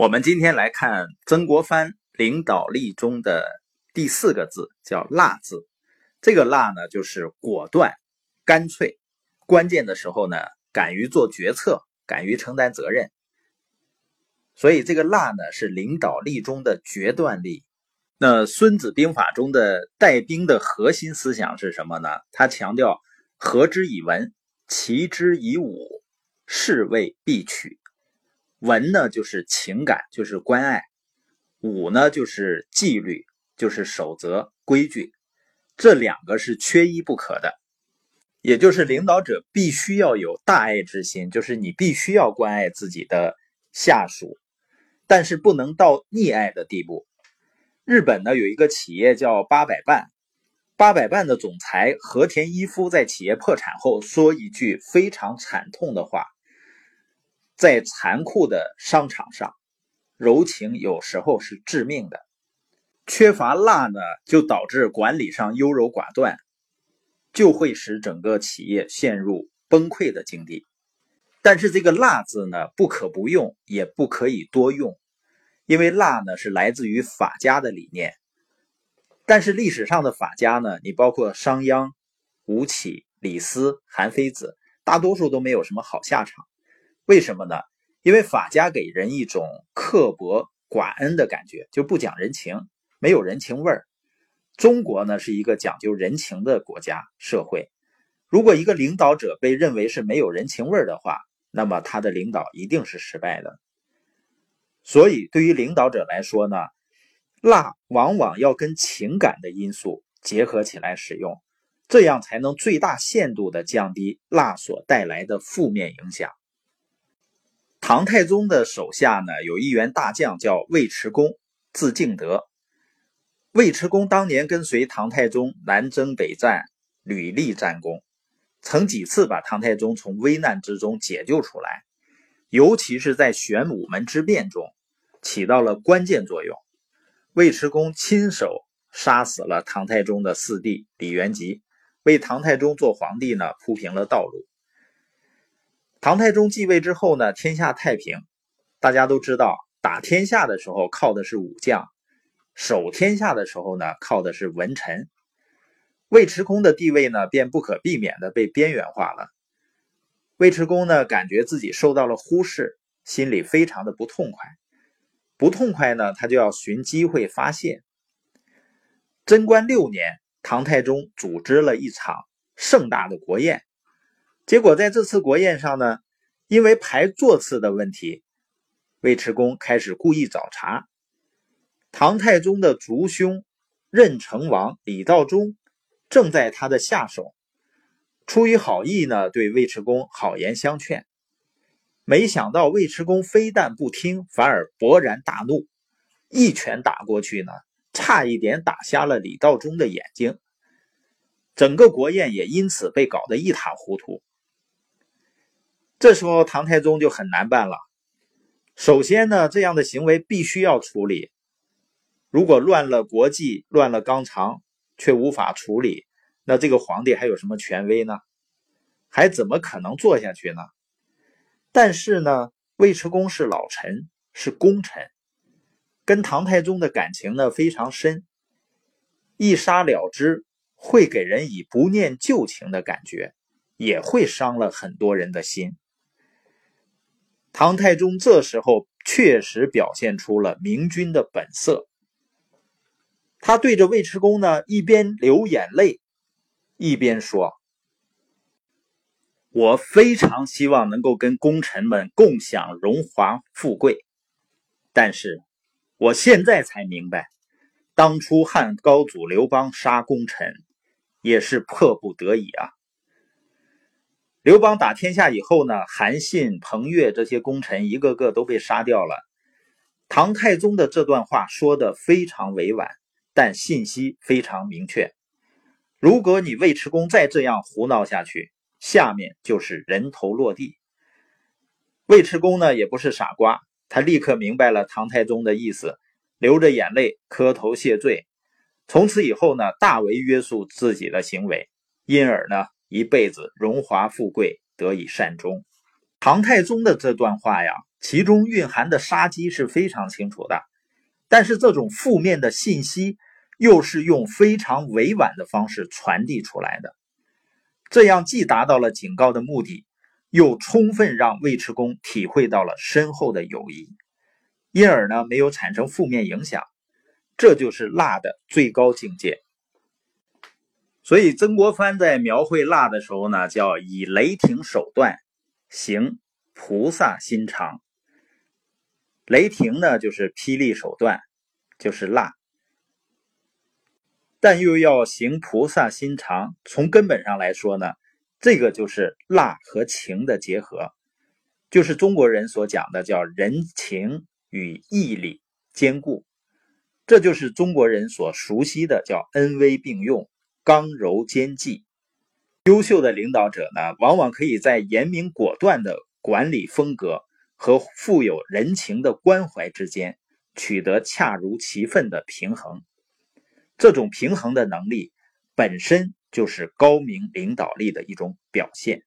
我们今天来看曾国藩领导力中的第四个字，叫“辣”字。这个“辣”呢，就是果断、干脆，关键的时候呢，敢于做决策，敢于承担责任。所以，这个“辣”呢，是领导力中的决断力。那《孙子兵法》中的带兵的核心思想是什么呢？他强调“和之以文，齐之以武，是谓必取”。文呢，就是情感，就是关爱；武呢，就是纪律，就是守则、规矩。这两个是缺一不可的。也就是领导者必须要有大爱之心，就是你必须要关爱自己的下属，但是不能到溺爱的地步。日本呢有一个企业叫八百伴，八百伴的总裁和田一夫在企业破产后说一句非常惨痛的话。在残酷的商场上，柔情有时候是致命的。缺乏辣呢，就导致管理上优柔寡断，就会使整个企业陷入崩溃的境地。但是这个“辣”字呢，不可不用，也不可以多用，因为辣呢是来自于法家的理念。但是历史上的法家呢，你包括商鞅、吴起、李斯、韩非子，大多数都没有什么好下场。为什么呢？因为法家给人一种刻薄寡恩的感觉，就不讲人情，没有人情味儿。中国呢是一个讲究人情的国家社会，如果一个领导者被认为是没有人情味儿的话，那么他的领导一定是失败的。所以，对于领导者来说呢，辣往往要跟情感的因素结合起来使用，这样才能最大限度的降低辣所带来的负面影响。唐太宗的手下呢，有一员大将叫尉迟恭，字敬德。尉迟恭当年跟随唐太宗南征北战，屡立战功，曾几次把唐太宗从危难之中解救出来，尤其是在玄武门之变中，起到了关键作用。尉迟恭亲手杀死了唐太宗的四弟李元吉，为唐太宗做皇帝呢铺平了道路。唐太宗继位之后呢，天下太平。大家都知道，打天下的时候靠的是武将，守天下的时候呢靠的是文臣。尉迟恭的地位呢，便不可避免的被边缘化了。尉迟恭呢，感觉自己受到了忽视，心里非常的不痛快。不痛快呢，他就要寻机会发泄。贞观六年，唐太宗组织了一场盛大的国宴。结果在这次国宴上呢，因为排座次的问题，尉迟恭开始故意找茬。唐太宗的族兄任城王李道忠正在他的下手，出于好意呢，对尉迟恭好言相劝。没想到尉迟恭非但不听，反而勃然大怒，一拳打过去呢，差一点打瞎了李道忠的眼睛。整个国宴也因此被搞得一塌糊涂。这时候唐太宗就很难办了。首先呢，这样的行为必须要处理。如果乱了国纪、乱了纲常，却无法处理，那这个皇帝还有什么权威呢？还怎么可能做下去呢？但是呢，尉迟恭是老臣，是功臣，跟唐太宗的感情呢非常深，一杀了之会给人以不念旧情的感觉，也会伤了很多人的心。唐太宗这时候确实表现出了明君的本色，他对着尉迟恭呢，一边流眼泪，一边说：“我非常希望能够跟功臣们共享荣华富贵，但是我现在才明白，当初汉高祖刘邦杀功臣，也是迫不得已啊。”刘邦打天下以后呢，韩信、彭越这些功臣一个个都被杀掉了。唐太宗的这段话说的非常委婉，但信息非常明确。如果你尉迟恭再这样胡闹下去，下面就是人头落地。尉迟恭呢也不是傻瓜，他立刻明白了唐太宗的意思，流着眼泪磕头谢罪。从此以后呢，大为约束自己的行为，因而呢。一辈子荣华富贵得以善终。唐太宗的这段话呀，其中蕴含的杀机是非常清楚的。但是这种负面的信息又是用非常委婉的方式传递出来的，这样既达到了警告的目的，又充分让尉迟恭体会到了深厚的友谊，因而呢没有产生负面影响。这就是辣的最高境界。所以曾国藩在描绘辣的时候呢，叫以雷霆手段行菩萨心肠。雷霆呢，就是霹雳手段，就是辣，但又要行菩萨心肠。从根本上来说呢，这个就是辣和情的结合，就是中国人所讲的叫人情与义理兼顾，这就是中国人所熟悉的叫恩威并用、刚柔兼济。优秀的领导者呢，往往可以在严明果断的管理风格。和富有人情的关怀之间取得恰如其分的平衡，这种平衡的能力本身就是高明领导力的一种表现。